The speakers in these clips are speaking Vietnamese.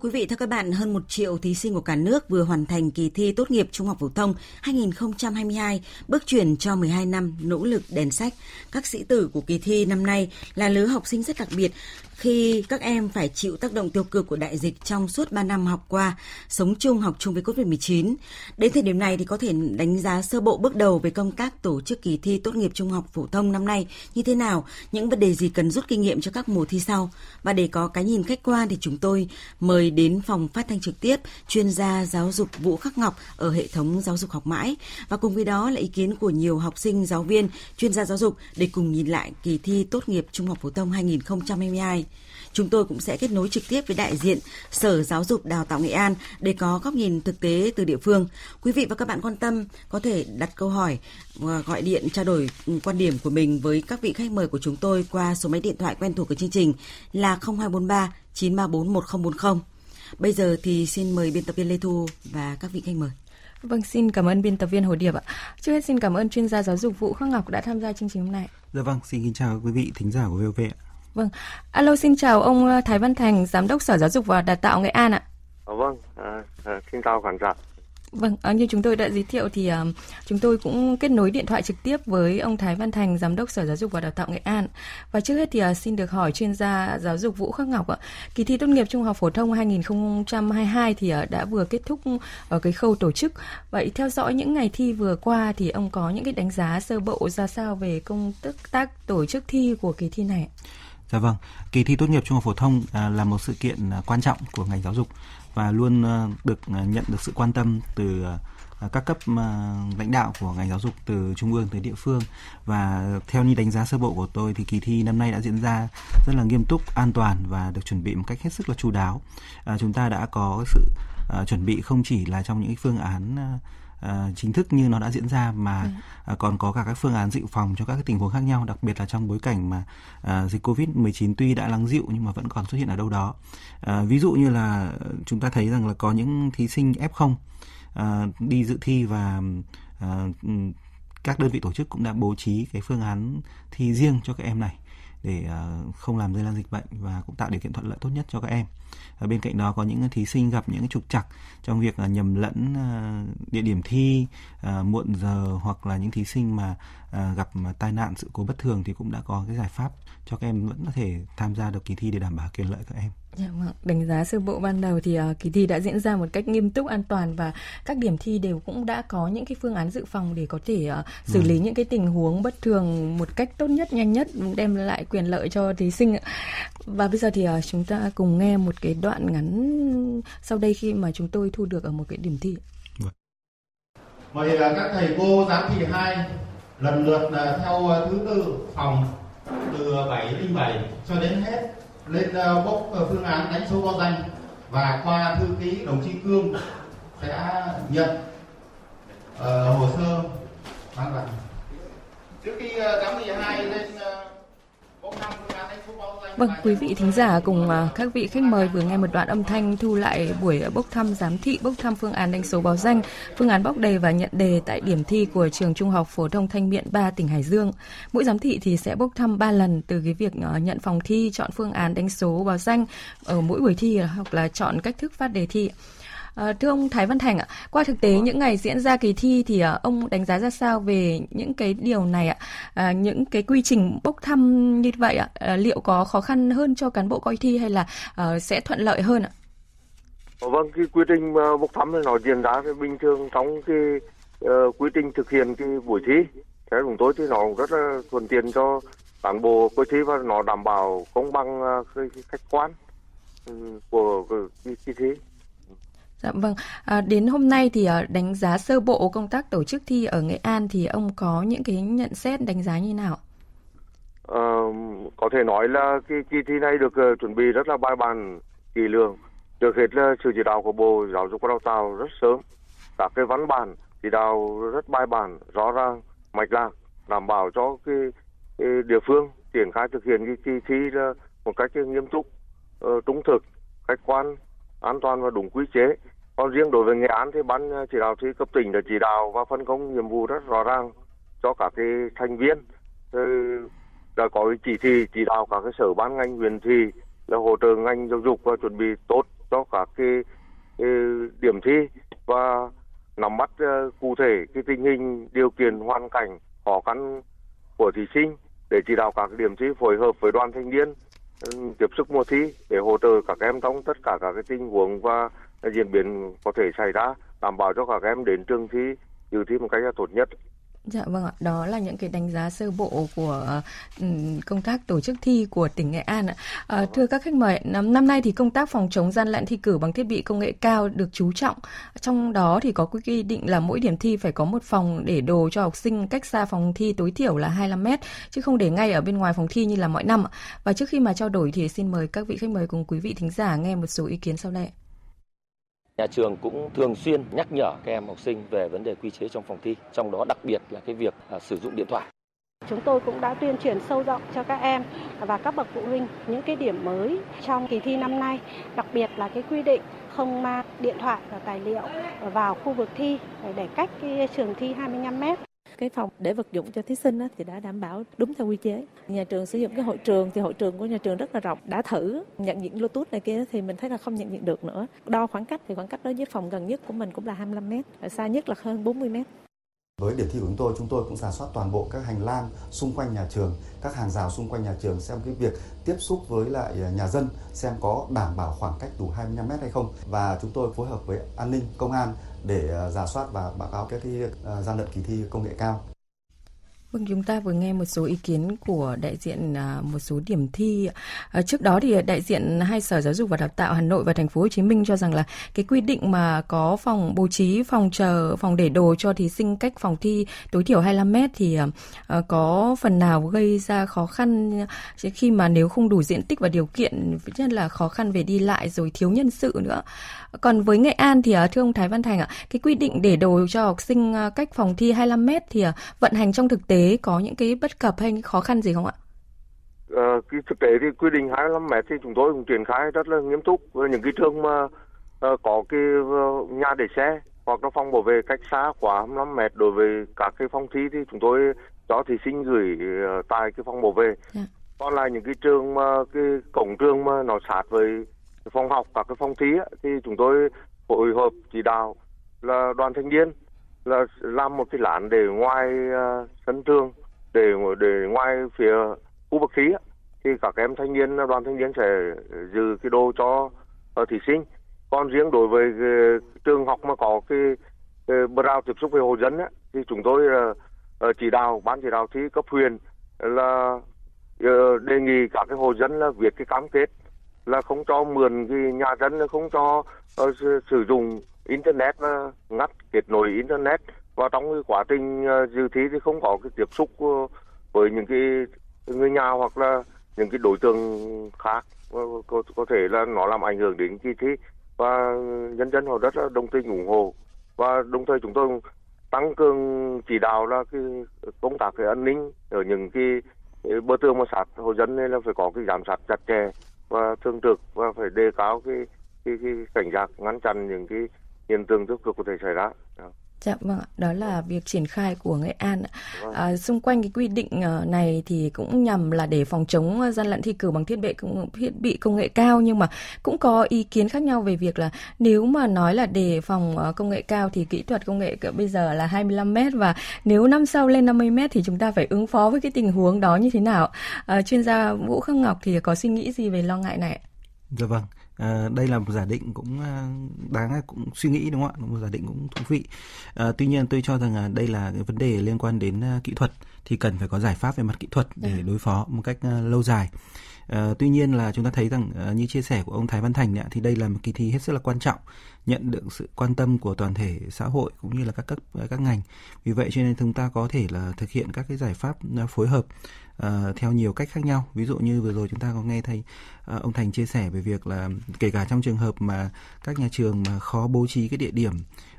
Quý vị, thưa các bạn, hơn 1 triệu thí sinh của cả nước vừa hoàn thành kỳ thi tốt nghiệp trung học phổ thông 2022, bước chuyển cho 12 năm nỗ lực đèn sách. Các sĩ tử của kỳ thi năm nay là lứa học sinh rất đặc biệt khi các em phải chịu tác động tiêu cực của đại dịch trong suốt 3 năm học qua, sống chung học chung với Covid-19. Đến thời điểm này thì có thể đánh giá sơ bộ bước đầu về công tác tổ chức kỳ thi tốt nghiệp trung học phổ thông năm nay như thế nào, những vấn đề gì cần rút kinh nghiệm cho các mùa thi sau. Và để có cái nhìn khách quan thì chúng tôi mời đến phòng phát thanh trực tiếp chuyên gia giáo dục Vũ Khắc Ngọc ở hệ thống giáo dục học mãi và cùng với đó là ý kiến của nhiều học sinh, giáo viên, chuyên gia giáo dục để cùng nhìn lại kỳ thi tốt nghiệp trung học phổ thông 2022. Chúng tôi cũng sẽ kết nối trực tiếp với đại diện Sở Giáo dục Đào tạo Nghệ An để có góc nhìn thực tế từ địa phương. Quý vị và các bạn quan tâm có thể đặt câu hỏi và gọi điện trao đổi ừ, quan điểm của mình với các vị khách mời của chúng tôi qua số máy điện thoại quen thuộc của chương trình là 0243 934 1040. Bây giờ thì xin mời biên tập viên Lê Thu và các vị khách mời. Vâng, xin cảm ơn biên tập viên Hồ Điệp ạ. Trước hết xin cảm ơn chuyên gia giáo dục Vũ Khắc Ngọc đã tham gia chương trình hôm nay. Dạ vâng, xin kính chào quý vị thính giả của VOV ạ. Vâng, alo xin chào ông ờ, Thái Văn Thành, Giám đốc Sở Giáo dục và Đào tạo Nghệ An ạ. À, vâng, à, à, xin chào khán giả. Vâng, à, như chúng tôi đã giới thiệu thì à, chúng tôi cũng kết nối điện thoại trực tiếp với ông Thái Văn Thành, Giám đốc Sở Giáo dục và Đào tạo Nghệ An. Và trước hết thì uh, xin được hỏi chuyên gia giáo dục Vũ Khắc Ngọc ạ. Kỳ thi tốt nghiệp trung học phổ thông 2022 thì uh, đã vừa kết thúc ở cái khâu tổ chức. Vậy theo dõi những ngày thi vừa qua thì ông có những cái đánh giá sơ bộ ra sao về công tác tổ chức thi của kỳ thi này? Dạ vâng, kỳ thi tốt nghiệp trung học phổ thông à, là một sự kiện à, quan trọng của ngành giáo dục và luôn à, được nhận được sự quan tâm từ các cấp lãnh đạo của ngành giáo dục từ trung ương tới địa phương và theo như đánh giá sơ bộ của tôi thì kỳ thi năm nay đã diễn ra rất là nghiêm túc, an toàn và được chuẩn bị một cách hết sức là chu đáo. À, chúng ta đã có sự chuẩn bị không chỉ là trong những phương án uh, uh, chính thức như nó đã diễn ra mà uh, còn có cả các phương án dự phòng cho các cái tình huống khác nhau đặc biệt là trong bối cảnh mà uh, dịch covid 19 tuy đã lắng dịu nhưng mà vẫn còn xuất hiện ở đâu đó. Uh, ví dụ như là chúng ta thấy rằng là có những thí sinh f 0 uh, đi dự thi và uh, các đơn vị tổ chức cũng đã bố trí cái phương án thi riêng cho các em này để à, không làm lây lan dịch bệnh và cũng tạo điều kiện thuận lợi tốt nhất cho các em. Ở bên cạnh đó có những thí sinh gặp những trục trặc trong việc à, nhầm lẫn à, địa điểm thi, muộn giờ hoặc là những thí sinh mà gặp tai nạn sự cố bất thường thì cũng đã có cái giải pháp cho các em vẫn có thể tham gia được kỳ thi để đảm bảo quyền lợi các em. Dạ vâng. Đánh giá sơ bộ ban đầu thì uh, kỳ thi đã diễn ra một cách nghiêm túc an toàn và các điểm thi đều cũng đã có những cái phương án dự phòng để có thể uh, xử lý ừ. những cái tình huống bất thường một cách tốt nhất nhanh nhất đem lại quyền lợi cho thí sinh. Và bây giờ thì uh, chúng ta cùng nghe một cái đoạn ngắn sau đây khi mà chúng tôi thu được ở một cái điểm thi. Vâng. Mời uh, các thầy cô giám thị hai lần lượt uh, theo uh, thứ tự phòng từ 707 cho đến hết lên ờ, bốc ờ, phương án đánh số báo danh và qua thư ký đồng chí cương sẽ nhận uh, hồ sơ mang bản. Trước khi uh, giám hai lên uh, Vâng, quý vị thính giả cùng à, các vị khách mời vừa nghe một đoạn âm thanh thu lại buổi bốc thăm giám thị, bốc thăm phương án đánh số báo danh, phương án bóc đề và nhận đề tại điểm thi của trường Trung học phổ thông Thanh Miện 3 tỉnh Hải Dương. Mỗi giám thị thì sẽ bốc thăm 3 lần từ cái việc à, nhận phòng thi, chọn phương án đánh số báo danh ở mỗi buổi thi hoặc là chọn cách thức phát đề thi. À, thưa ông Thái Văn Thành ạ, qua thực tế những ngày diễn ra kỳ thi thì uh, ông đánh giá ra sao về những cái điều này ạ? À, những cái quy trình bốc thăm như vậy ạ, à, liệu có khó khăn hơn cho cán bộ coi thi hay là sẽ thuận lợi hơn ạ? Vâng, cái quy trình bốc thăm này nó diễn ra bình thường trong cái uh, quy trình thực hiện cái buổi thi. Theo chúng tôi thì nó rất là thuận tiện cho cán bộ coi thi và nó đảm bảo công bằng uh, khách quan um, của cái thi. Dạ vâng, à, đến hôm nay thì ờ, đánh giá sơ bộ công tác tổ chức thi ở Nghệ An thì ông có những cái nhận xét đánh giá như nào? À, có thể nói là cái kỳ thi này được uh, chuẩn bị rất là bài bản, kỳ lường. Được hết là sự chỉ đạo của Bộ Giáo dục và Đào tạo rất sớm. Các cái văn bản chỉ đạo rất bài bản, rõ ràng, mạch lạc, đảm bảo cho cái, cái địa phương triển khai thực hiện cái kỳ thi là một cách nghiêm túc, uh, trung thực khách quan an toàn và đúng quy chế. Còn riêng đối với nghệ an thì ban ờ, chỉ đạo thi cấp tỉnh đã chỉ đạo và phân công nhiệm vụ rất rõ ràng cho các cái thành viên. Ờ, đã có cái chỉ thị chỉ đạo các cái sở ban ngành huyện thị là hỗ trợ ngành giáo dục và chuẩn bị tốt cho các cái, cái điểm thi và nắm bắt cụ thể cái tình hình điều kiện hoàn cảnh khó khăn của thí sinh để chỉ đạo các điểm thi phối hợp với đoàn thanh niên tiếp sức mùa thi để hỗ trợ các em trong tất cả các cái tình huống và diễn biến có thể xảy ra, đảm bảo cho các em đến trường thi dự thi một cách tốt nhất. Dạ vâng ạ, đó là những cái đánh giá sơ bộ của uh, công tác tổ chức thi của tỉnh Nghệ An ạ. Uh, thưa các khách mời, năm, năm nay thì công tác phòng chống gian lận thi cử bằng thiết bị công nghệ cao được chú trọng. Trong đó thì có quy định là mỗi điểm thi phải có một phòng để đồ cho học sinh cách xa phòng thi tối thiểu là 25 mét, chứ không để ngay ở bên ngoài phòng thi như là mọi năm. Và trước khi mà trao đổi thì xin mời các vị khách mời cùng quý vị thính giả nghe một số ý kiến sau đây. Nhà trường cũng thường xuyên nhắc nhở các em học sinh về vấn đề quy chế trong phòng thi, trong đó đặc biệt là cái việc à, sử dụng điện thoại. Chúng tôi cũng đã tuyên truyền sâu rộng cho các em và các bậc phụ huynh những cái điểm mới trong kỳ thi năm nay, đặc biệt là cái quy định không mang điện thoại và tài liệu vào khu vực thi để cách cái trường thi 25 mét cái phòng để vật dụng cho thí sinh thì đã đảm bảo đúng theo quy chế. Nhà trường sử dụng cái hội trường thì hội trường của nhà trường rất là rộng. Đã thử nhận diện Bluetooth này kia thì mình thấy là không nhận diện được nữa. Đo khoảng cách thì khoảng cách đối với phòng gần nhất của mình cũng là 25 mét, xa nhất là hơn 40 mét. Với điểm thi của chúng tôi, chúng tôi cũng giả soát toàn bộ các hành lang xung quanh nhà trường, các hàng rào xung quanh nhà trường xem cái việc tiếp xúc với lại à, nhà dân xem có đảm bảo khoảng cách đủ 25 mét hay không và chúng tôi phối hợp với an ninh, công an để ờ, giả soát và báo cáo các cái ờ, gian lận kỳ thi công nghệ cao. Vâng, chúng ta vừa nghe một số ý kiến của đại diện à, một số điểm thi. À, trước đó thì đại diện hai sở giáo dục và đào tạo Hà Nội và Thành phố Hồ Chí Minh cho rằng là cái quy định mà có phòng bố trí phòng chờ, phòng để đồ cho thí sinh cách phòng thi tối thiểu 25 mét thì à, ờ, có phần nào gây ra khó khăn khi mà nếu không đủ diện tích và điều kiện nhất là khó khăn về đi lại rồi thiếu nhân sự nữa. Còn với Nghệ An thì thưa ông Thái Văn Thành ạ, cái quy định để đồ cho học sinh cách phòng thi 25 mét thì vận hành trong thực tế có những cái bất cập hay khó khăn gì không ạ? Ờ, cái thực tế thì quy định 25 mét thì chúng tôi cũng triển khai rất là nghiêm túc với những cái trường mà uh, có cái uh, nhà để xe hoặc là phòng bảo vệ cách xa quá 25 mét đối với các cái phòng thi thì chúng tôi cho thí sinh gửi uh, tại cái phòng bảo vệ. Yeah. Dạ. Còn là những cái trường mà cái cổng trường mà nó sát với phòng học các cái phòng thi ấy, thì chúng tôi phối hợp chỉ đạo là đoàn thanh niên là làm một cái lán để ngoài uh, sân trường để để ngoài phía khu vực thí thì các em thanh niên đoàn thanh niên sẽ giữ cái đồ cho uh, thí sinh. Còn riêng đối với uh, trường học mà có cái, uh, bờ rào tiếp xúc với hộ dân ấy, thì chúng tôi uh, chỉ đạo ban chỉ đạo thí cấp huyện là đề nghị các cái hộ dân là viết cái cam kết là không cho mượn cái nhà dân không cho uh, sử dụng internet uh, ngắt kết nối internet. Và trong cái quá trình uh, dự thi thì không có cái tiếp xúc với những cái người nhà hoặc là những cái đối tượng khác. Có, có thể là nó làm ảnh hưởng đến kỳ thi. Và nhân dân họ rất là đồng tình ủng hộ. Và đồng thời chúng tôi tăng cường chỉ đạo là cái công tác về an ninh ở những cái, cái bờ tường mà sát hộ dân nên là phải có cái giám sát chặt chẽ và thường trực và phải đề cao cái cái, cái cảnh giác ngăn chặn những cái hiện tượng tiêu cực có thể xảy ra. Dạ vâng, đó là việc triển khai của Nghệ An. À, xung quanh cái quy định ờ, này thì cũng nhằm là để phòng chống ờ, gian lận thi cử bằng thiết bị thiết bị công nghệ cao nhưng mà cũng có ý kiến khác nhau về việc là nếu mà nói là để phòng ờ, công nghệ cao thì kỹ thuật công nghệ bây giờ là 25 m và nếu năm sau lên 50 m thì chúng ta phải ứng phó với cái tình huống đó như thế nào? À, chuyên gia Vũ Khắc Ngọc thì có suy nghĩ gì về lo ngại này? Dạ vâng, À, đây là một giả định cũng ờ, đáng cũng suy nghĩ đúng không ạ? Một giả định cũng thú vị. À, tuy nhiên tôi cho rằng là đây là cái vấn đề liên quan đến kỹ thuật thì cần phải có giải pháp về mặt kỹ thuật để dạ. đối phó một cách lâu dài. À, tuy nhiên là chúng ta thấy rằng uh, như chia sẻ của ông Thái Văn Thành ấy, thì đây là một kỳ thi hết sức là quan trọng, nhận được sự quan tâm của toàn thể xã hội cũng như là các cấp ờ, các ngành. Vì vậy cho nên chúng ta có thể là thực hiện các cái giải pháp phối hợp uh, theo nhiều cách khác nhau ví dụ như vừa rồi chúng ta có nghe thấy uh, ông Thành chia sẻ về việc là kể cả trong trường hợp mà các nhà trường mà khó bố trí cái địa điểm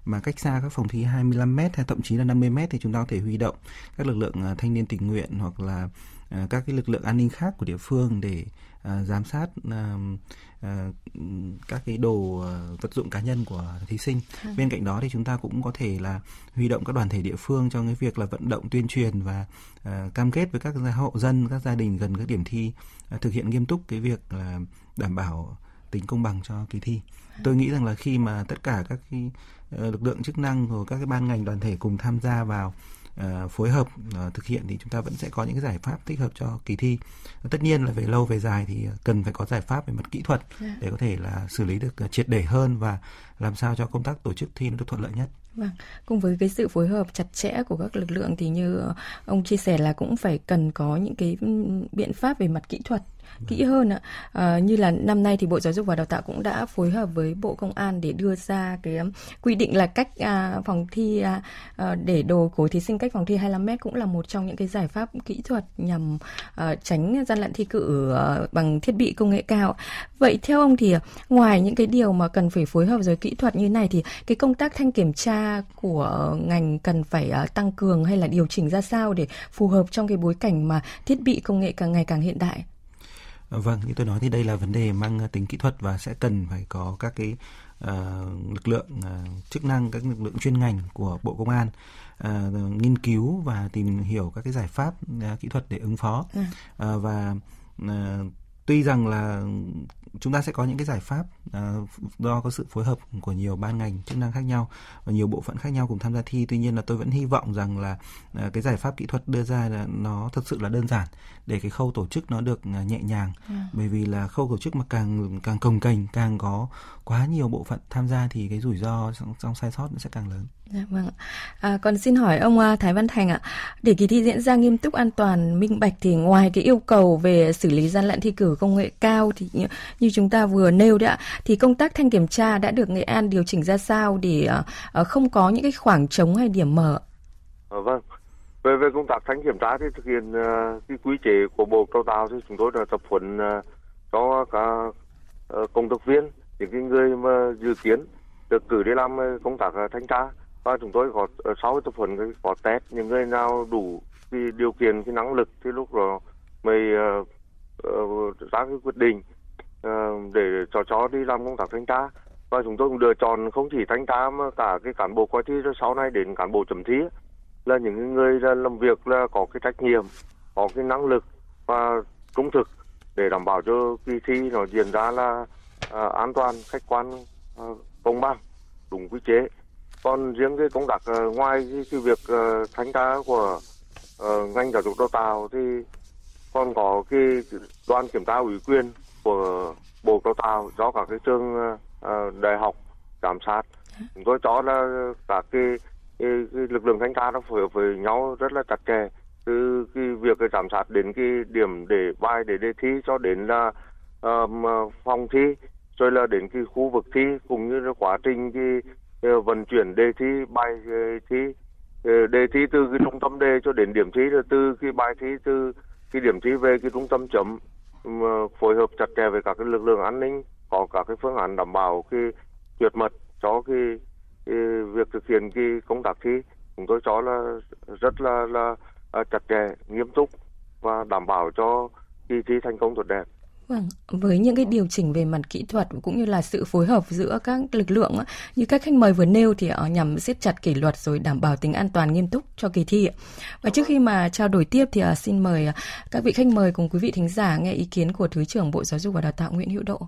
mà cách xa các phòng thi 25 m hay thậm chí là 50 m thì chúng ta có thể huy động các lực lượng uh, thanh niên tình nguyện hoặc là các cái lực lượng an ninh khác của địa phương để giám sát các cái đồ vật dụng cá nhân của thí sinh. Ừ. Bên cạnh đó thì chúng ta cũng có thể là huy động các đoàn thể địa phương trong cái việc là vận động tuyên truyền và cam kết với các hộ dân, các gia đình gần các điểm thi thực hiện nghiêm túc cái việc là đảm bảo tính công bằng cho kỳ thi. Tôi nghĩ rằng là khi mà tất cả các cái ờ, lực lượng chức năng của các cái ban ngành đoàn thể cùng tham gia vào uh, phối hợp uh, thực hiện thì chúng ta vẫn sẽ có những cái giải pháp thích hợp cho kỳ thi. Tất nhiên là về lâu về dài thì cần phải có giải pháp về mặt kỹ thuật. Dạ. để có thể là xử lý được triệt để hơn và làm sao cho công tác tổ chức thi nó được thuận lợi nhất. Vâng, cùng với cái sự phối hợp chặt chẽ của các lực lượng thì như ông chia sẻ là cũng phải cần có những cái biện pháp về mặt kỹ thuật kỹ hơn ạ. À, như là năm nay thì Bộ Giáo dục và Đào tạo cũng đã phối hợp với Bộ Công an để đưa ra cái um, quy định là cách à, phòng thi à, ờ, để đồ của thí sinh cách phòng thi 25 m cũng là một trong những cái giải pháp kỹ thuật nhằm à, tránh gian lận thi cử à, bằng thiết bị công nghệ cao. Vậy theo ông thì ngoài những cái điều mà cần phải phối hợp rồi kỹ thuật như này thì cái công tác thanh kiểm tra của ngành cần phải à, tăng cường hay là điều chỉnh ra sao để phù hợp trong cái bối cảnh mà thiết bị công nghệ càng ngày càng hiện đại? Vâng, như tôi nói thì đây là vấn đề mang tính kỹ thuật và sẽ cần phải có các cái uh, lực lượng uh, chức năng, các lực lượng chuyên ngành của Bộ Công an uh, nghiên cứu và tìm hiểu các cái giải pháp uh, kỹ thuật để ứng phó. Uh, và uh, tuy rằng là chúng ta sẽ có những cái giải pháp uh, do có sự phối hợp của nhiều ban ngành chức năng khác nhau và nhiều bộ phận khác nhau cùng tham gia thi. Tuy nhiên là tôi vẫn hy vọng rằng là uh, cái giải pháp kỹ thuật đưa ra là nó thật sự là đơn giản để cái khâu tổ chức nó được uh, nhẹ nhàng. Yeah. bởi vì là khâu tổ chức mà càng càng cồng kềnh càng có quá nhiều bộ phận tham gia thì cái rủi ro trong, trong sai sót nó sẽ càng lớn Dạ vâng. À, còn xin hỏi ông à, Thái Văn Thành ạ, để kỳ thi diễn ra nghiêm túc, an toàn, minh bạch thì ngoài cái yêu cầu về xử lý gian lận thi cử công nghệ cao thì như, như chúng ta vừa nêu đấy ạ, thì công tác thanh kiểm tra đã được Nghệ An điều chỉnh ra sao để uh, không có những cái khoảng trống hay điểm mở? À, vâng. Về về công tác thanh kiểm tra thì thực hiện uh, cái quy chế của Bộ Đào tạo thì chúng tôi đã tập huấn uh, cho cả uh, công tác viên những cái người mà dự kiến được cử đi làm ờ, công tác thanh tra và chúng tôi có ờ, sau tập huấn có test những người nào đủ cái điều kiện cái năng lực thì lúc đó mới uh, uh, ra cái quyết định uh, để cho chó đi làm công tác thanh tra. Và chúng tôi cũng lựa chọn không chỉ thanh tra mà cả cái cán bộ coi thi sau này đến cán bộ chấm thi là những người làm việc là có cái trách nhiệm có cái năng lực và trung thực để đảm bảo cho kỳ thi nó diễn ra là uh, an toàn khách quan uh, công bằng đúng quy chế còn riêng cái công tác ờ, ngoài cái, cái việc uh, thanh tra của uh, ngành giáo dục đào tạo thì còn có cái đoàn kiểm tra ủy quyền của bộ đào tạo do các cái trường uh, đại học giám sát. Chúng tôi cho là các cái, cái, cái lực lượng thanh tra nó phối hợp với nhau rất là chặt chẽ. Từ cái việc cái giám sát đến cái điểm để bài để đề thi cho đến là um, phòng thi rồi là đến cái khu vực thi cũng như là quá trình cái Ờ, vận chuyển đề thi bài ờ, thi ờ, đề thi từ cái trung tâm đề cho đến điểm thi rồi từ cái bài thi từ cái điểm thi về cái trung tâm chấm phối hợp chặt chẽ với các cái lực lượng an ninh có các cái phương án đảm bảo cái tuyệt mật cho cái, cái việc thực hiện cái công tác thi. Chúng tôi cho là rất là là à, chặt chẽ nghiêm túc và đảm bảo cho kỳ thi thành công tốt đẹp. Vâng, với những cái điều chỉnh về mặt kỹ thuật cũng như là sự phối hợp giữa các lực lượng như các khách mời vừa nêu thì nhằm siết chặt kỷ luật rồi đảm bảo tính an toàn nghiêm túc cho kỳ thi. Và trước khi mà trao đổi tiếp thì à, xin mời à, các vị khách mời cùng quý vị thính giả nghe ý kiến của Thứ trưởng Bộ Giáo dục và Đào tạo Nguyễn Hữu Độ.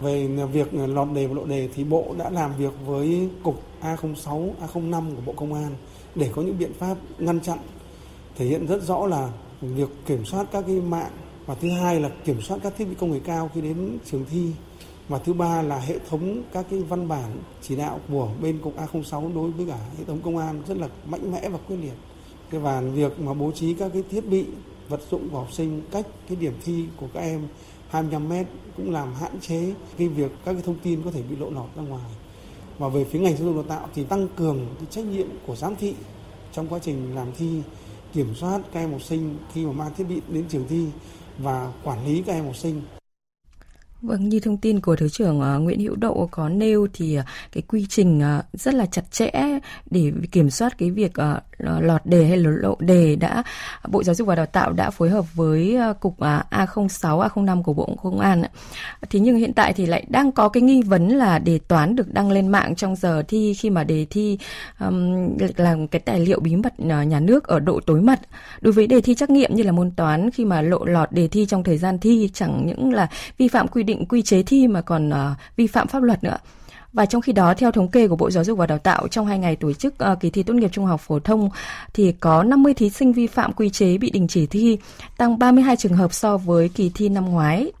Về việc lọt đề và lộ đề thì Bộ đã làm việc với cục A06, A05 của Bộ Công an để có những biện pháp ngăn chặn thể hiện rất rõ là việc kiểm soát các cái mạng và thứ hai là kiểm soát các thiết bị công nghệ cao khi đến trường thi và thứ ba là hệ thống các cái văn bản chỉ đạo của bên cục A06 đối với cả hệ thống công an rất là mạnh mẽ và quyết liệt. Cái và việc mà bố trí các cái thiết bị vật dụng của học sinh, cách cái điểm thi của các em 25 mét cũng làm hạn chế cái việc các cái thông tin có thể bị lộ lọt ra ngoài. Và về phía ngành giáo dục đào tạo thì tăng cường cái trách nhiệm của giám thị trong quá trình làm thi, kiểm soát các em học sinh khi mà mang thiết bị đến trường thi và quản lý các em học sinh. Vâng, như thông tin của Thứ trưởng uh, Nguyễn Hữu Độ có nêu thì uh, cái quy trình uh, rất là chặt chẽ để kiểm soát cái việc uh, lọt đề hay lộ đề đã Bộ Giáo dục và Đào tạo đã phối hợp với uh, cục uh, A06, A05 của Bộ Công an. Thế nhưng hiện tại thì lại đang có cái nghi vấn là đề toán được đăng lên mạng trong giờ thi khi mà đề thi um, là cái tài liệu bí mật nhà nước ở độ tối mật. Đối với đề thi trắc nghiệm như là môn toán khi mà lộ lọt đề thi trong thời gian thi chẳng những là vi phạm quy định định quy chế thi mà còn uh, vi phạm pháp luật nữa. Và trong khi đó, theo thống kê của Bộ Giáo dục và Đào tạo, trong hai ngày tổ chức uh, kỳ thi tốt nghiệp trung học phổ thông thì có 50 thí sinh vi phạm quy chế bị đình chỉ thi, tăng 32 trường hợp so với kỳ thi năm ngoái.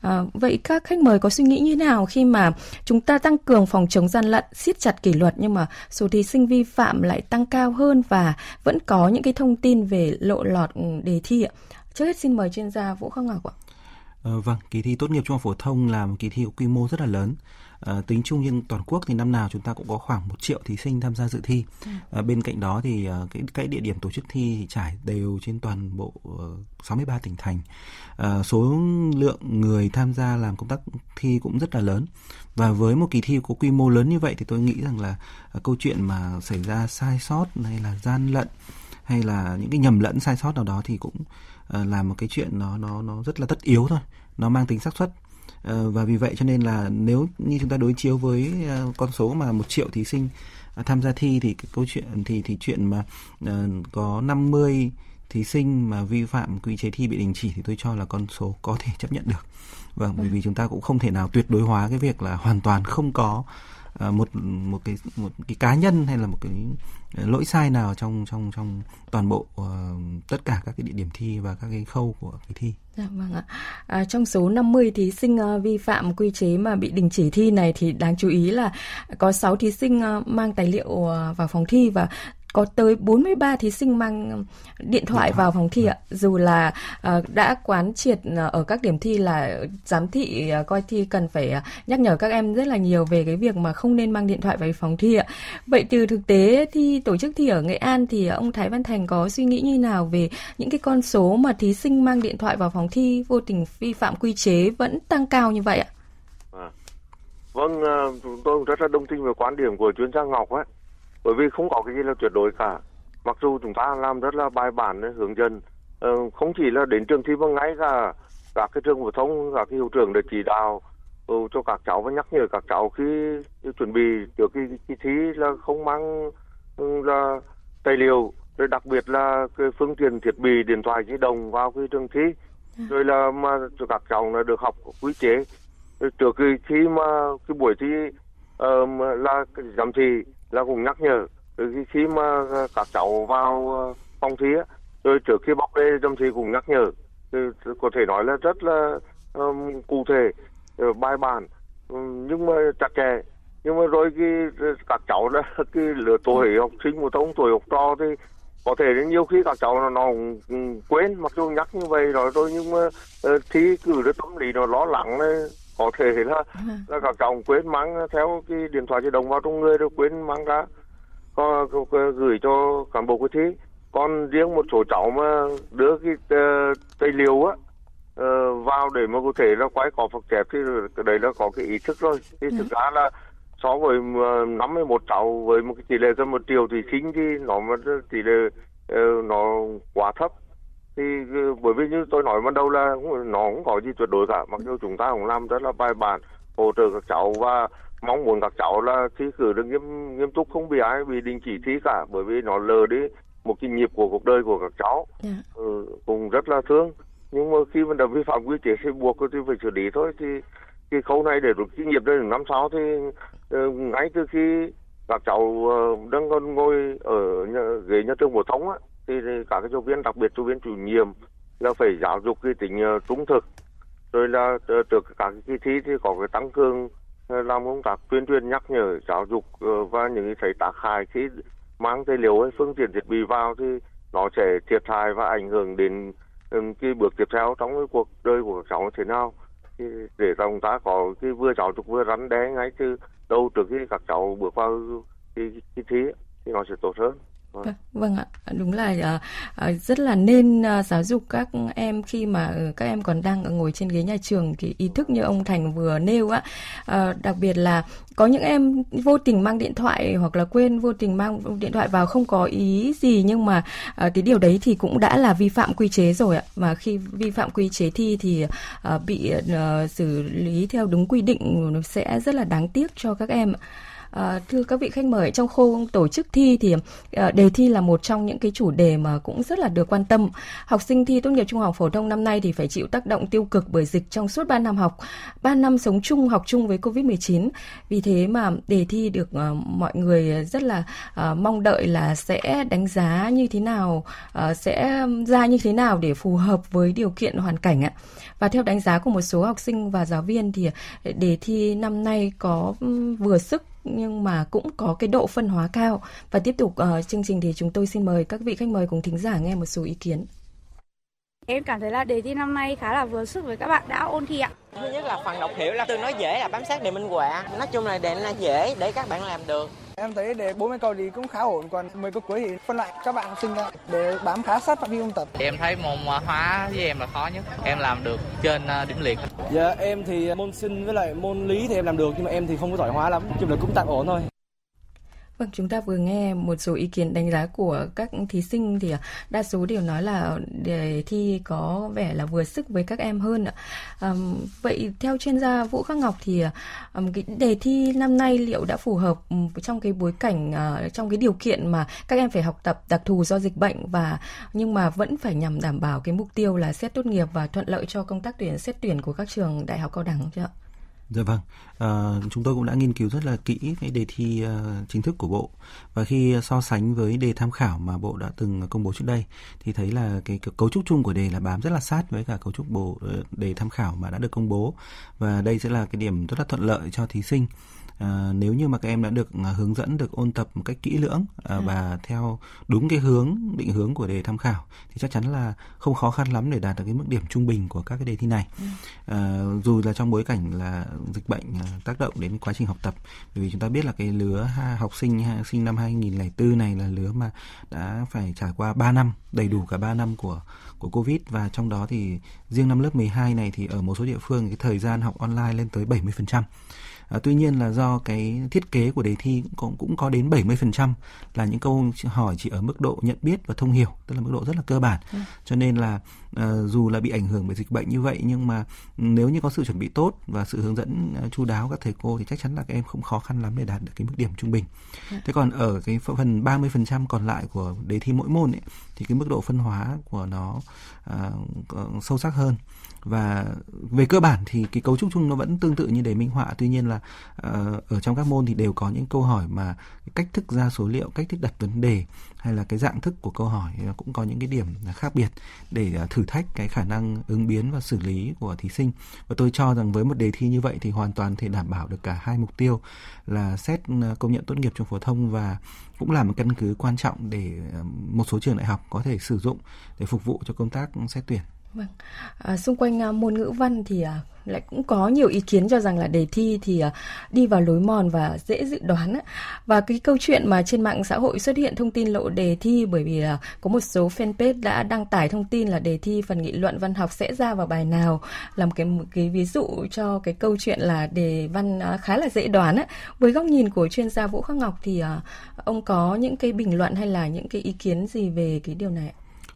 À, vậy các khách mời có suy nghĩ như nào khi mà chúng ta tăng cường phòng chống gian lận, siết chặt kỷ luật nhưng mà số thí sinh vi phạm lại tăng cao hơn và vẫn có những cái thông tin về lộ lọt ừ, đề thi ạ? Trước hết xin mời chuyên gia Vũ Khắc Ngọc ạ. Ờ, vâng, kỳ thi tốt nghiệp trung học phổ thông là một kỳ thi có quy mô rất là lớn. À, tính chung trên toàn quốc thì năm nào chúng ta cũng có khoảng một triệu thí sinh tham gia dự thi. À, bên cạnh đó thì à, cái cái địa điểm tổ chức thi thì trải đều trên toàn bộ uh, 63 tỉnh thành. À, số lượng người tham gia làm công tác thi cũng rất là lớn. Và với một kỳ thi có quy mô lớn như vậy thì tôi nghĩ rằng là à, câu chuyện mà xảy ra sai sót hay là gian lận hay là những cái nhầm lẫn sai sót nào đó thì cũng Ờ, là một cái chuyện nó nó nó rất là tất yếu thôi. Nó mang tính xác suất. Ờ, và vì vậy cho nên là nếu như chúng ta đối chiếu với ờ, con số mà một triệu thí sinh tham gia thi thì cái câu chuyện, thì thì chuyện mà có 50 thí sinh mà vi phạm quy chế thi bị đình chỉ thì tôi cho là con số có thể chấp nhận được. Vâng bởi vì chúng ta cũng không thể nào tuyệt đối hóa cái việc là hoàn toàn không có một một cái một cái cá nhân hay là một cái lỗi sai nào trong trong trong toàn bộ uh, tất cả các cái địa điểm thi và các cái khâu của kỳ thi. Dạ vâng ạ. À, trong số 50 thí sinh uh, vi phạm quy chế mà bị đình chỉ thi này thì đáng chú ý là có 6 thí sinh uh, mang tài liệu uh, vào phòng thi và có tới 43 thí sinh mang điện thoại vào phòng thi ạ. Dù là uh, đã quán triệt uh, ở các điểm thi là giám thị uh, coi thi cần phải nhắc nhở các em rất là nhiều về cái việc mà không nên mang điện thoại vào phòng thi ạ. Vậy từ thực tế thi tổ chức thi ở Nghệ An thì ông Thái Văn Thành có suy nghĩ như nào về những cái con số mà thí sinh mang điện thoại vào phòng thi vô tình vi phạm quy chế vẫn tăng cao như vậy ạ? À. Vâng, chúng tôi rất là đồng tình với quan điểm của chuyên gia Ngọc ấy bởi vì không có cái gì là tuyệt đối cả. Mặc dù chúng ta làm rất là bài bản để hướng dẫn ờ, không chỉ là đến trường thi mà ngay cả các cái trường phổ thông các cái hiệu trưởng để chỉ đạo ừ, cho các cháu và nhắc nhở các cháu khi chuẩn bị trước khi, khi thi là không mang ừ, là tài liệu. Rồi đặc biệt là cái phương tiện thiết bị điện thoại di động vào cái trường thi. Ừ. rồi là mà cho các cháu là được học quy chế. Rồi trước khi khi mà cái buổi thi uh, là giám thị là cũng nhắc nhở từ khi mà các cháu vào ờ, phòng thi rồi trước khi bóc đê trong thi cũng nhắc nhở. Có thể nói là rất là um, cụ thể ờ, bài bản. Nhưng mà chặt chẽ. Nhưng mà rồi cái ờ, các cháu đó cái lứa tuổi học sinh một thông tuổi học trò thì có thể đến nhiều khi các cháu nó, nó cũng quên mặc dù nhắc như vậy rồi thôi nhưng mà thi cử được tâm lý nó lo lắng này có thể là là các cháu quên mang theo cái điện thoại di động vào trong người rồi quên mang ra. Có, có, có gửi cho cán bộ coi thi. Còn riêng một số cháu mà đưa cái uh, tài liệu á uh, vào để mà có thể là quay cỏ phật chép thì đấy là có cái ý thức rồi thì thực ra là so với năm mươi một cháu với một cái tỷ lệ gần một triệu thí sinh thì nó mà tỷ lệ uh, nó quá thấp thì ừ, bởi vì như tôi nói ban đầu là nó không có gì tuyệt đối cả mặc dù chúng ta cũng làm rất là bài bản hỗ trợ các cháu và mong muốn các cháu là thi cử được nghiêm nghiêm túc không bị ai bị đình chỉ thi cả bởi vì nó lờ đi một cái nhịp của cuộc đời của các cháu yeah. Dạ. ừ, cũng rất là thương nhưng mà khi mà đã vi phạm quy chế thì buộc thì phải xử lý thôi thì cái khâu này để rút kinh nghiệm đến năm sau thì uh, ngay từ khi các cháu uh, đang còn ngồi ở nhà, ghế nhà trường phổ thông á thì, các cái giáo viên đặc biệt giáo viên chủ nhiệm là phải giáo dục cái tính uh, trung thực. Rồi là ờ, trước các cái kỳ thi thì có cái tăng cường ờ, làm công tác tuyên truyền nhắc nhở giáo dục và những cái tác hại khi mang tài liệu hay phương tiện thiết bị vào thì nó sẽ thiệt hại và ảnh hưởng đến ừ, cái bước tiếp theo trong cái cuộc đời của các cháu thế nào. Thì để chúng ta có cái vừa giáo dục vừa rắn đe ngay từ đầu trước khi các cháu bước vào cái, cái thi thì nó sẽ tốt hơn. Vâng, vâng ạ, à, đúng là uh, rất là nên uh, giáo dục các em khi mà ờ, các em còn đang ngồi trên ghế nhà trường thì ý thức như ông Thành vừa nêu á, uh, đặc biệt là có những em vô tình mang điện thoại hoặc là quên vô tình mang điện thoại vào không có ý gì nhưng mà uh, cái điều đấy thì cũng đã là vi phạm quy chế rồi ạ. Mà khi vi phạm quy chế thi thì uh, bị uh, xử lý theo đúng quy định nó sẽ rất là đáng tiếc cho các em. À, thưa các vị khách mời, trong khâu tổ chức thi thì à, đề thi là một trong những cái chủ đề mà cũng rất là được quan tâm. Học sinh thi tốt nghiệp trung học phổ thông năm nay thì phải chịu tác động tiêu cực bởi dịch trong suốt 3 năm học, 3 năm sống chung học chung với Covid-19. Vì thế mà đề thi được à, mọi người rất là à, mong đợi là sẽ đánh giá như thế nào, à, sẽ ra như thế nào để phù hợp với điều kiện hoàn cảnh ạ. Và theo đánh giá của một số học sinh và giáo viên thì đề thi năm nay có vừa sức nhưng mà cũng có cái độ phân hóa cao. Và tiếp tục uh, chương trình thì chúng tôi xin mời các vị khách mời cùng thính giả nghe một số ý kiến. Em cảm thấy là đề thi năm nay khá là vừa sức với các bạn đã ôn thi ạ. Thứ nhất là phần đọc hiểu là tương đối dễ là bám sát đề minh họa. Nói chung là đề là dễ để các bạn làm được. Em thấy đề 40 câu thì cũng khá ổn, còn 10 câu cuối thì phân lại các bạn học sinh ra để bám khá sát phạm vi ôn tập. Em thấy môn hóa với em là khó nhất, em làm được trên ờ, điểm liệt. Dạ em thì môn sinh với lại môn lý thì em làm được nhưng mà em thì không có giỏi hóa lắm, chung là cũng tạm ổn thôi. Vâng, chúng ta vừa nghe một số ý kiến đánh giá của các thí sinh thì à, đa số đều nói là đề thi có vẻ là vừa sức với các em hơn ạ. À, vậy theo chuyên gia Vũ Khắc Ngọc thì à, cái đề thi năm nay liệu đã phù hợp trong cái bối cảnh à, trong cái điều kiện mà các em phải học tập đặc thù do dịch bệnh và nhưng mà vẫn phải nhằm đảm bảo cái mục tiêu là xét tốt nghiệp và thuận lợi cho công tác tuyển xét tuyển của các trường đại học cao đẳng chưa ạ? Dạ vâng, à, chúng tôi cũng đã nghiên cứu rất là kỹ cái đề thi uh, chính thức của bộ. Và khi so sánh với đề tham khảo mà bộ đã từng công bố trước đây thì thấy là cái, cái cấu trúc chung của đề là bám rất là sát với cả cấu trúc bộ ờ, đề tham khảo mà đã được công bố. Và đây sẽ là cái điểm rất là thuận lợi cho thí sinh à, nếu như mà các em đã được à, hướng dẫn được ôn tập một cách kỹ lưỡng à, ừ. và theo đúng cái hướng định hướng của đề tham khảo thì chắc chắn là không khó khăn lắm để đạt được cái mức điểm trung bình của các cái đề thi này ừ. à, dù là trong bối cảnh là dịch bệnh à, tác động đến quá trình học tập bởi vì chúng ta biết là cái lứa học sinh sinh năm 2004 này là lứa mà đã phải trải qua 3 năm đầy đủ cả 3 năm của của Covid và trong đó thì riêng năm lớp 12 này thì ở một số địa phương cái thời gian học online lên tới 70%. À, tuy nhiên là do cái thiết kế của đề thi cũng cũng có đến 70% là những câu hỏi chỉ ở mức độ nhận biết và thông hiểu, tức là mức độ rất là cơ bản. Ừ. Cho nên là uh, dù là bị ảnh hưởng bởi dịch bệnh như vậy nhưng mà nếu như có sự chuẩn bị tốt và sự hướng dẫn uh, chu đáo các thầy cô thì chắc chắn là các em không khó khăn lắm để đạt được cái mức điểm trung bình. Ừ. Thế còn ở cái phần 30% còn lại của đề thi mỗi môn ấy, thì cái mức độ phân hóa của nó uh, sâu sắc hơn. Và về cơ bản thì cái cấu trúc chung nó vẫn tương tự như đề minh họa. Tuy nhiên là uh, ở trong các môn thì đều có những câu hỏi mà cách thức ra số liệu cách thức đặt vấn đề hay là cái dạng thức của câu hỏi ờ, cũng có những cái điểm khác biệt để ờ, thử thách cái khả năng ứng biến và xử lý của thí sinh. Và tôi cho rằng với một đề thi như vậy thì hoàn toàn thể đảm bảo được cả hai mục tiêu là xét ờ, công nhận tốt nghiệp trung phổ thông và cũng là một căn cứ quan trọng để một số trường đại học có thể sử dụng để phục vụ cho công tác xét tuyển. Vâng. À, xung quanh à, môn ngữ văn thì à, lại cũng có nhiều ý kiến cho rằng là đề thi thì à, đi vào lối mòn và dễ dự đoán á. và cái câu chuyện mà trên mạng xã hội xuất hiện thông tin lộ đề thi bởi vì là có một số fanpage đã đăng tải thông tin là đề thi phần nghị luận văn học sẽ ra vào bài nào làm cái một cái ví dụ cho cái câu chuyện là đề văn à, khá là dễ đoán á. với góc nhìn của chuyên gia Vũ Khắc Ngọc thì à, ông có những cái bình luận hay là những cái ý kiến gì về cái điều này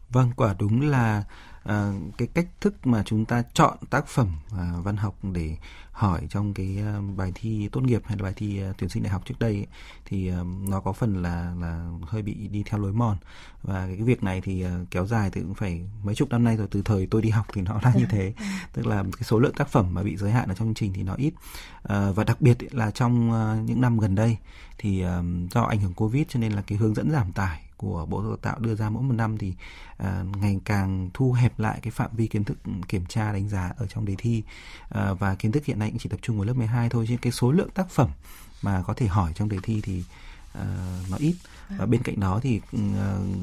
Vâng, quả đúng là à, cái cách thức mà chúng ta chọn tác phẩm à, văn học để hỏi trong cái à, bài thi tốt nghiệp hay là bài thi à, tuyển sinh đại học trước đây ấy, thì à, nó có phần là là hơi bị đi theo lối mòn. Và cái việc này thì à, kéo dài thì cũng phải mấy chục năm nay rồi từ thời tôi đi học thì nó là như thế. Tức là cái số lượng tác phẩm mà bị giới hạn ở trong chương trình thì nó ít. À, và đặc biệt là trong à, những năm gần đây thì à, do ảnh hưởng covid cho nên là cái hướng dẫn giảm tải của Bộ Giáo dục Tạo đưa ra mỗi một năm thì uh, ngày càng thu hẹp lại cái phạm vi kiến thức kiểm tra đánh giá ở trong đề thi. Uh, và kiến thức hiện nay cũng chỉ tập trung ở lớp 12 thôi chứ cái số lượng tác phẩm mà có thể hỏi trong đề thi thì à, nó ít và bên cạnh đó thì uh,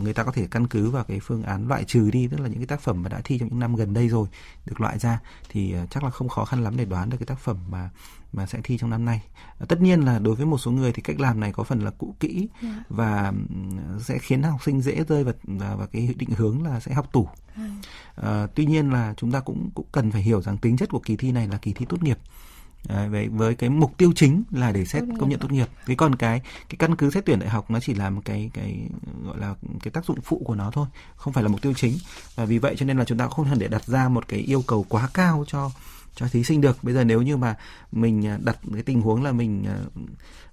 người ta có thể căn cứ vào cái phương án loại trừ đi tức là những cái tác phẩm mà đã thi trong những năm gần đây rồi được loại ra thì uh, chắc là không khó khăn lắm để đoán được cái tác phẩm mà mà sẽ thi trong năm nay. Tất nhiên là đối với một số người thì cách làm này có phần là cũ kỹ yeah. Dạ. và sẽ khiến học sinh dễ rơi vào và, và cái định hướng là sẽ học tủ. À, tuy nhiên là chúng ta cũng cũng cần phải hiểu rằng tính chất của kỳ thi này là kỳ thi tốt nghiệp. À, với với cái mục tiêu chính là để xét công nhận tốt nghiệp. Cái còn cái cái căn cứ xét tuyển đại học nó chỉ là một cái cái gọi là cái tác dụng phụ của nó thôi, không phải là mục tiêu chính. Và vì vậy cho nên là chúng ta không thể để đặt ra một cái yêu cầu quá cao cho cho thí sinh được bây giờ nếu như mà mình à, đặt cái tình huống là mình à,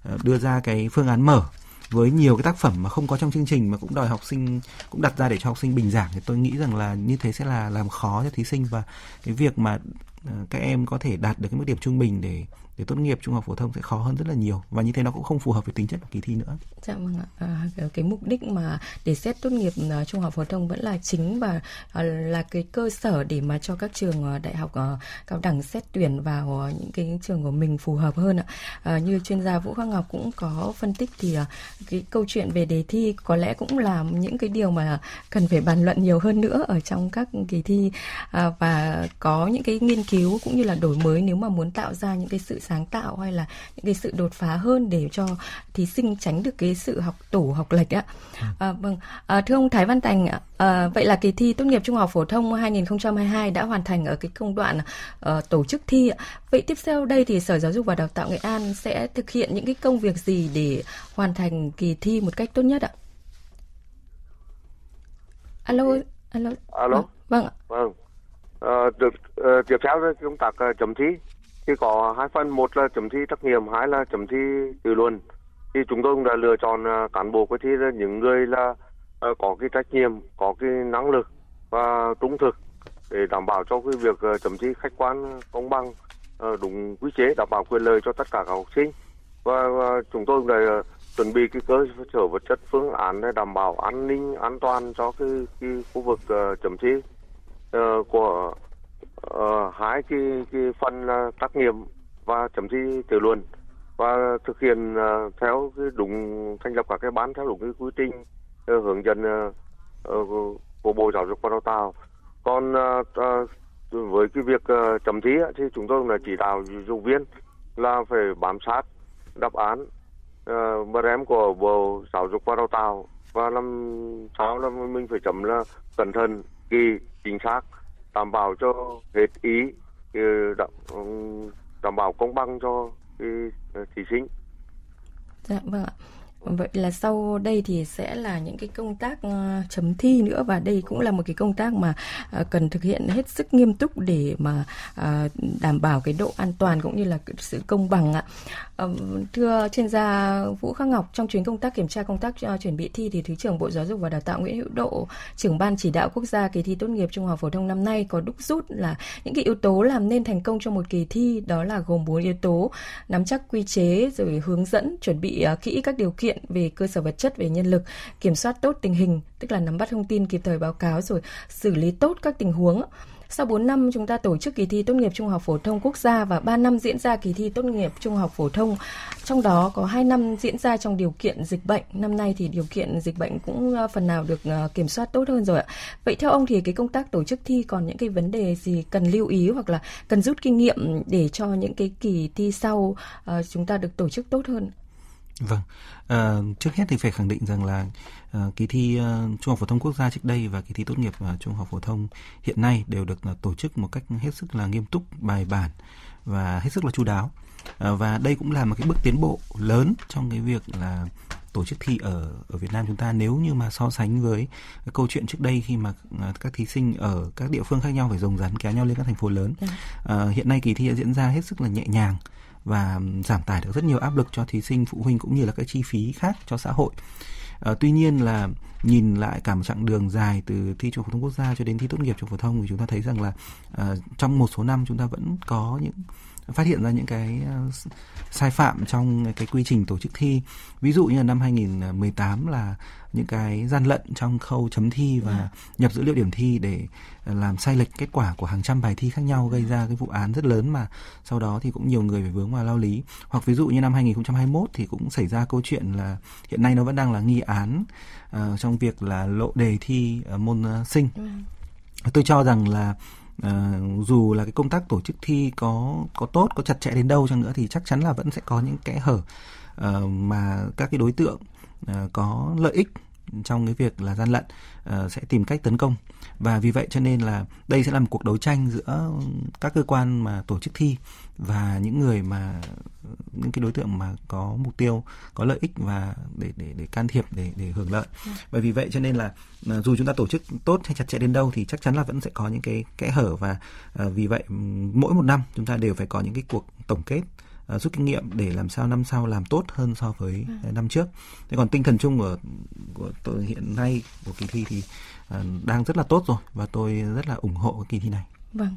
à, đưa ra cái phương án mở với nhiều cái tác phẩm mà không có trong chương trình mà cũng đòi học sinh cũng đặt ra để cho học sinh bình giảng thì tôi nghĩ rằng là như thế sẽ là làm khó cho thí sinh và cái việc mà Ờ, các em có thể đạt được cái mức điểm trung bình để để tốt nghiệp trung học phổ thông sẽ khó hơn rất là nhiều và như thế nó cũng không phù hợp với tính chất của kỳ thi nữa. Dạ vâng ạ. À, cái mục đích mà để xét tốt nghiệp uh, trung học phổ thông vẫn là chính và uh, là cái cơ sở để mà cho các trường uh, đại học uh, cao đẳng xét tuyển vào uh, những cái trường của mình phù hợp hơn ạ. Uh, như chuyên gia Vũ Khắc Ngọc cũng có phân tích thì uh, cái câu chuyện về đề thi có lẽ cũng là những cái điều mà cần phải bàn luận nhiều hơn nữa ở trong các kỳ thi uh, và có những cái nghiên cứu cũng như là đổi mới nếu mà muốn tạo ra những cái sự sáng tạo hay là những cái sự đột phá hơn để cho thí sinh tránh được cái sự học tủ học lệch ạ. Ừ. À, vâng, à, thưa ông Thái Văn Thành, à, vậy là kỳ thi tốt nghiệp trung học phổ thông 2022 đã hoàn thành ở cái công đoạn uh, tổ chức thi. Vậy tiếp theo đây thì Sở Giáo dục và Đào tạo Nghệ An sẽ thực hiện những cái công việc gì để hoàn thành kỳ thi một cách tốt nhất ạ? Alo, alo. Alo. Vâng. Vâng. vâng. À, được uh, tiếp theo công tác uh, chấm thi thì có hai phần một là chấm thi trắc nghiệm hai là chấm thi tự luận. Thì chúng tôi cũng đã lựa chọn à, cán bộ coi thi là những người là à, có cái trách nhiệm có cái năng lực và trung thực để đảm bảo cho cái việc à, chấm thi khách quan công bằng đúng quy chế đảm bảo quyền lợi cho tất cả các học sinh. Và, và chúng tôi cũng đã chuẩn bị cái cơ sở vật chất phương án để đảm bảo an ninh an toàn cho cái, cái khu vực chấm thi của uh, hai cái cái phần là trắc nghiệm và chấm thi tự luận. Và thực hiện uh, theo cái đúng thành lập các cái ban theo đúng cái quy trình uh, hướng dẫn uh, của bộ giáo dục và đào tạo. Còn uh, uh, với cái việc uh, chấm thi thì chúng tôi là chỉ đạo giáo viên là phải bám sát đáp án uh, em của bộ giáo dục và đào tạo. Và năm sao là mình phải chấm là cẩn thận kỳ chính xác đảm bảo cho hết ý đảm, đảm bảo công bằng cho ờ, thí sinh. Dạ vâng ạ. Vậy là sau đây thì sẽ là những cái công tác ờ, chấm thi nữa và đây cũng là một cái công tác mà ờ, cần thực hiện hết sức nghiêm túc để mà ờ, đảm bảo cái độ an toàn cũng như là sự công bằng ạ. Thưa chuyên gia Vũ Khắc Ngọc trong chuyến công tác kiểm tra công tác chuẩn bị thi thì Thứ trưởng Bộ Giáo dục và Đào tạo Nguyễn Hữu Độ, trưởng ban chỉ đạo quốc gia kỳ thi tốt nghiệp trung học phổ thông năm nay có đúc rút là những cái yếu tố làm nên thành công cho một kỳ thi đó là gồm bốn yếu tố nắm chắc quy chế rồi hướng dẫn chuẩn bị kỹ các điều kiện về cơ sở vật chất, về nhân lực, kiểm soát tốt tình hình, tức là nắm bắt thông tin, kịp thời báo cáo rồi xử lý tốt các tình huống sau 4 năm, chúng ta tổ chức kỳ thi tốt nghiệp trung học phổ thông quốc gia và 3 năm diễn ra kỳ thi tốt nghiệp trung học phổ thông. Trong đó có 2 năm diễn ra trong điều kiện dịch bệnh. Năm nay thì điều kiện dịch bệnh cũng ờ, phần nào được ờ, kiểm soát tốt hơn rồi ạ. Vậy theo ông thì cái công tác tổ chức thi còn những cái vấn đề gì cần lưu ý hoặc là cần rút kinh nghiệm để cho những cái kỳ thi sau ờ, chúng ta được tổ chức tốt hơn? Vâng, à, trước hết thì phải khẳng định rằng là à, kỳ thi à, Trung học phổ thông quốc gia trước đây và kỳ thi tốt nghiệp à, Trung học phổ thông hiện nay đều được à, tổ chức một cách hết sức là nghiêm túc, bài bản và hết sức là chu đáo. À, và đây cũng là một cái bước tiến bộ lớn trong cái việc là tổ chức thi ở ở Việt Nam chúng ta nếu như mà so sánh với cái câu chuyện trước đây khi mà các thí sinh ở các địa phương khác nhau phải rồng rắn kéo nhau lên các thành phố lớn. À, hiện nay kỳ thi đã diễn ra hết sức là nhẹ nhàng và giảm tải được rất nhiều áp lực cho thí sinh phụ huynh cũng như là các chi phí khác cho xã hội. À, tuy nhiên là nhìn lại cả một chặng đường dài từ thi trung học phổ thông quốc gia cho đến thi tốt nghiệp trung học phổ thông thì chúng ta thấy rằng là à, trong một số năm chúng ta vẫn có những phát hiện ra những cái sai phạm trong cái quy trình tổ chức thi. Ví dụ như là năm 2018 là những cái gian lận trong khâu chấm thi và yeah. nhập dữ liệu điểm thi để làm sai lệch kết quả của hàng trăm bài thi khác nhau gây ra cái vụ án rất lớn mà sau đó thì cũng nhiều người phải vướng vào lao lý. Hoặc ví dụ như năm 2021 thì cũng xảy ra câu chuyện là hiện nay nó vẫn đang là nghi án uh, trong việc là lộ đề thi uh, môn uh, sinh. Ừ. Tôi cho rằng là à, dù là cái công tác tổ chức thi có có tốt có chặt chẽ đến đâu chăng nữa thì chắc chắn là vẫn sẽ có những kẽ hở à, mà các cái đối tượng à, có lợi ích trong cái việc là gian lận uh, sẽ tìm cách tấn công. Và vì vậy cho nên là đây sẽ là một cuộc đấu tranh giữa các cơ quan mà tổ chức thi và những người mà những cái đối tượng mà có mục tiêu có lợi ích và để để để can thiệp để để hưởng lợi. Bởi vì vậy cho nên là uh, dù chúng ta tổ chức tốt hay chặt chẽ đến đâu thì chắc chắn là vẫn sẽ có những cái kẽ hở và uh, vì vậy mỗi một năm chúng ta đều phải có những cái cuộc tổng kết uh, rút kinh nghiệm để làm sao năm sau làm tốt hơn so với ừ. năm trước. Thế còn tinh thần chung của của tôi hiện nay của kỳ thi thì uh, đang rất là tốt rồi và tôi rất là ủng hộ cái kỳ thi này. Vâng.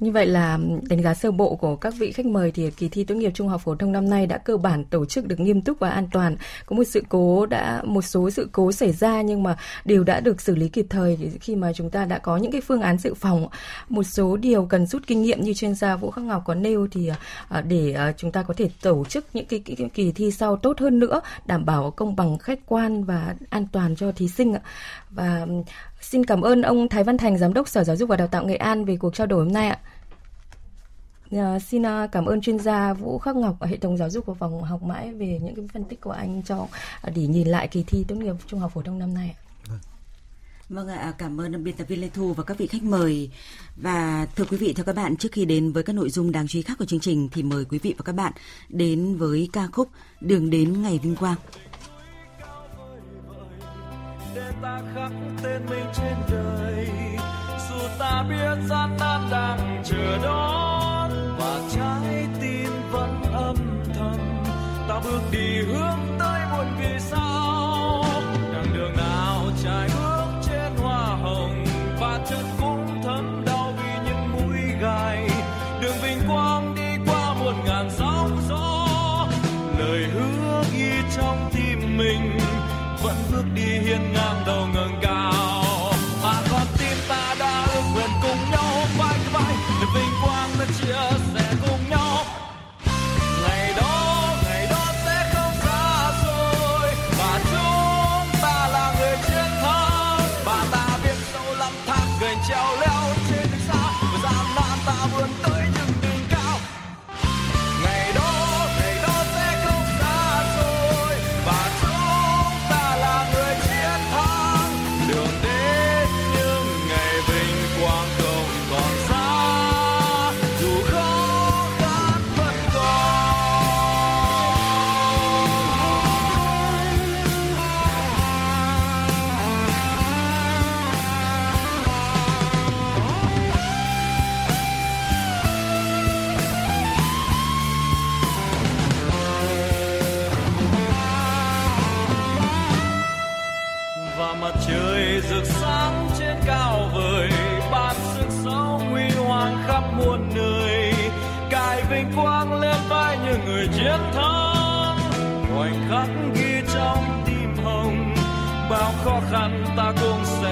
Như vậy là đánh giá sơ bộ của các vị khách mời thì kỳ thi tốt nghiệp trung học phổ thông năm nay đã cơ bản tổ chức được nghiêm túc và an toàn. Có một sự cố đã một số sự cố xảy ra nhưng mà đều đã được xử lý kịp thời khi mà chúng ta đã có những cái phương án dự phòng. Một số điều cần rút kinh nghiệm như chuyên gia Vũ Khắc Ngọc có nêu thì à, để à, chúng ta có thể tổ chức những cái, cái, cái kỳ thi sau tốt hơn nữa, đảm bảo công bằng khách quan và an toàn cho thí sinh ạ. Và xin cảm ơn ông Thái Văn Thành, Giám đốc Sở Giáo dục và Đào tạo Nghệ An về cuộc trao đổi hôm nay ạ. Dạ, à, xin cảm ơn chuyên gia Vũ Khắc Ngọc ở hệ thống giáo dục của phòng học mãi về những cái phân tích của anh cho à, để nhìn lại kỳ thi tốt nghiệp trung học phổ thông năm nay. Vâng ạ, à, cảm ơn biên tập viên Lê Thu và các vị khách mời. Và thưa quý vị, thưa các bạn, trước khi đến với các nội dung đáng chú ý khác của chương trình thì mời quý vị và các bạn đến với ca khúc Đường đến ngày vinh quang. Để ta khắc tên mình trên đời, dù ta biết gian nan đang chờ đón và trái tim vẫn âm thầm. Ta bước đi hướng Chào đường đến